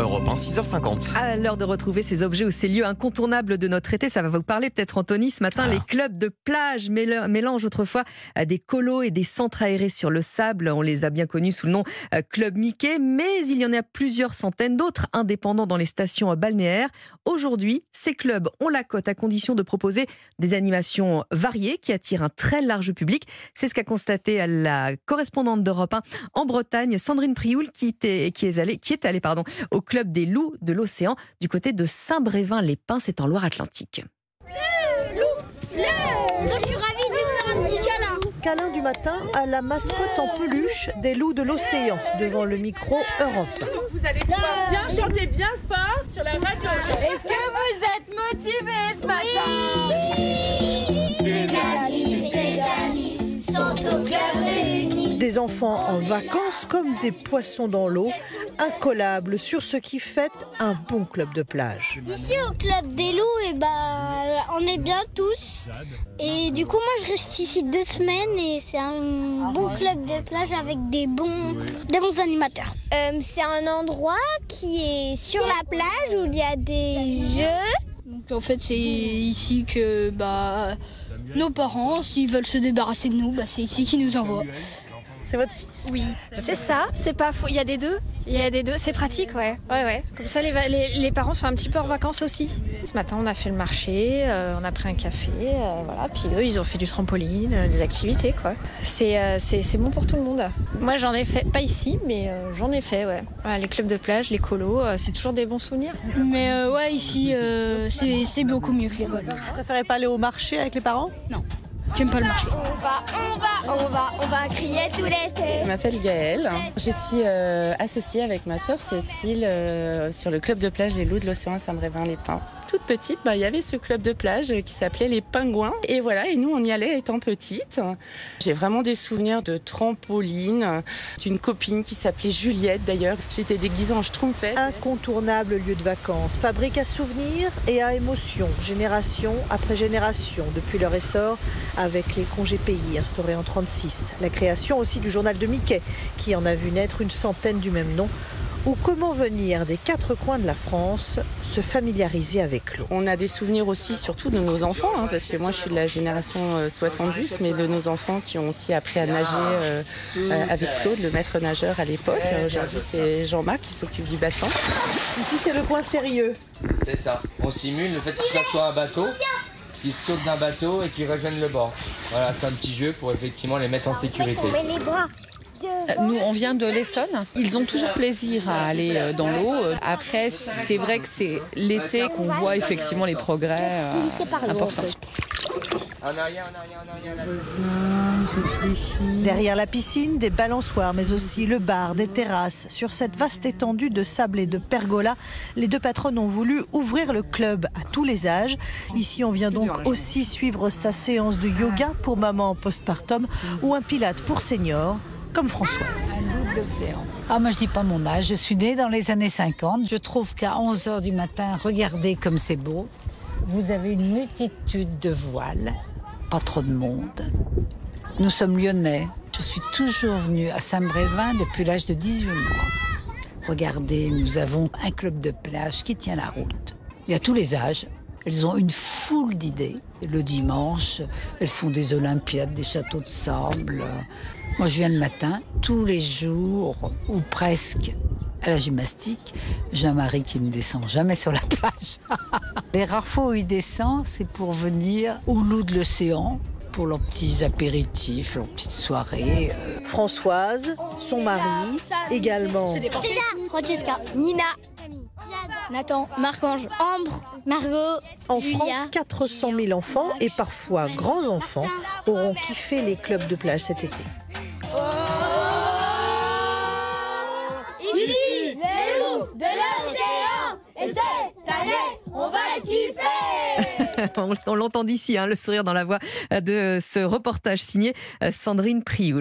Europe 1, 6h50. À l'heure de retrouver ces objets ou ces lieux incontournables de notre été, ça va vous parler peut-être Anthony. Ce matin, Ah. les clubs de plage mél- mélangent autrefois euh, des colos et des centres aérés sur le sable. On les a bien connus sous le nom euh, Club Mickey, mais il y en a plusieurs centaines d'autres indépendants dans les stations euh, balnéaires. Aujourd'hui, ces clubs ont la cote à condition de proposer des animations variées qui attirent un très large public. C'est ce qu'a constaté la correspondante d'Europe 1 en Bretagne, Sandrine Prioul, qui, était- qui est allée, qui est allée pardon, au club des loups de l'océan du côté de Saint-Brévin-les-Pins, c'est en Loire-Atlantique. Moi, je suis ravie de faire un petit câlin. Câlin du matin à la mascotte en peluche des loups de l'océan devant le micro Europe. Vous allez pouvoir bien chanter bien fort sur la radio. Est-ce que vous êtes motivés ce matin Mes amis, mes amis sont au club réunis. Des enfants en vacances comme des poissons dans l'eau, incollables sur ce qui fait un bon club de plage. Ici au club des loups, et ben, on est bien tous. Et du coup, moi, je reste ici deux semaines et c'est un bon club de plage avec des bons, des bons animateurs. Euh, c'est un endroit qui est sur la plage où il y a des jeux. Donc en fait c'est ici que bah nos parents, s'ils veulent se débarrasser de nous, bah, c'est ici qu'ils nous envoient. C'est votre fils? Oui, c'est ça, c'est pas faux. Il y a des deux? Il y a des deux, c'est pratique, ouais. Ouais, ouais. Comme ça, les, les, les parents sont un petit peu en vacances aussi. Ce matin, on a fait le marché, euh, on a pris un café, euh, voilà. Puis eux, ils ont fait du trampoline, euh, des activités, quoi. C'est euh, c'est c'est bon pour tout le monde. Moi, j'en ai fait, pas ici, mais euh, j'en ai fait, ouais. Voilà, les clubs de plage, les colos, euh, c'est toujours des bons souvenirs. Mais euh, ouais ici euh, c'est c'est beaucoup mieux que l'école. Vous préférez pas aller au marché avec les parents? J'aime pas le marché. On va, on va, on va, crier tout l'été. Je m'appelle Gaëlle. Je suis euh, associée avec ma sœur Cécile euh, sur le club de plage des Loups de l'Océan à Saint-Brévin-les-Pins. Toute petite, bah, il y avait ce club de plage qui s'appelait les Pingouins. Et voilà, et nous, on y allait étant petite. J'ai vraiment des souvenirs de trampoline, d'une copine qui s'appelait Juliette d'ailleurs. J'étais déguisée en schtroumpfette. Incontournable lieu de vacances, fabrique à souvenirs et à émotions, génération après génération, depuis leur essor avec les congés payés instaurés en 36. La création aussi du journal de Mickey, qui en a vu naître une centaine du même nom, ou comment venir des quatre coins de la France se familiariser avec l'eau. On a des souvenirs aussi, surtout de nos enfants, hein, parce que moi je suis de la génération euh, 70, mais de nos enfants qui ont aussi appris à nager euh, euh, avec Claude, le maître nageur à l'époque. Euh, Aujourd'hui, c'est Jean-Marc qui s'occupe du bassin. Ici, c'est le point sérieux. C'est ça. On simule le fait qu'il soit sur un bateau, qu'il saute d'un bateau et qu'il rejoigne le bord. Voilà, c'est un petit jeu pour effectivement les mettre en sécurité. On met les bras. Nous, on vient de l'Essonne. Ils ont toujours plaisir à aller euh, dans l'eau. Après, c'est vrai que c'est l'été qu'on voit effectivement les progrès euh, importants. Derrière la piscine, des balançoires, mais aussi le bar, des terrasses. Sur cette vaste étendue de sable et de pergola, les deux patronnes ont voulu ouvrir le club à tous les âges. Ici, on vient donc aussi suivre sa séance de yoga pour maman postpartum ou un pilate pour seniors, comme Françoise. Ah, moi, je dis pas mon âge. Je suis née dans les années 50. Je trouve qu'à 11 h du matin, regardez comme c'est beau. Vous avez une multitude de voiles, pas trop de monde. Nous sommes lyonnais. Je suis toujours venue à Saint-Brévin depuis l'âge de 18 mois. Regardez, nous avons un club de plage qui tient la route. Il y a tous les âges. Elles ont une foule d'idées. Le dimanche, elles font des Olympiades, des châteaux de sable. Moi, je viens le matin, tous les jours, ou presque, à la gymnastique. J'ai un mari qui ne descend jamais sur la plage. les rares fois où il descend, c'est pour venir au loup de l'océan, pour leurs petits apéritifs, leurs petites soirées. euh. Françoise, son mari, également. Francesca, Nina, Nathan, Marc-Ange, Ambre, Margot. En Julia. France, 400 000 enfants et parfois grands-enfants auront kiffé les clubs de plage cet été. On va on l'entend d'ici, hein, le sourire dans la voix de ce reportage signé euh, Sandrine Prioul.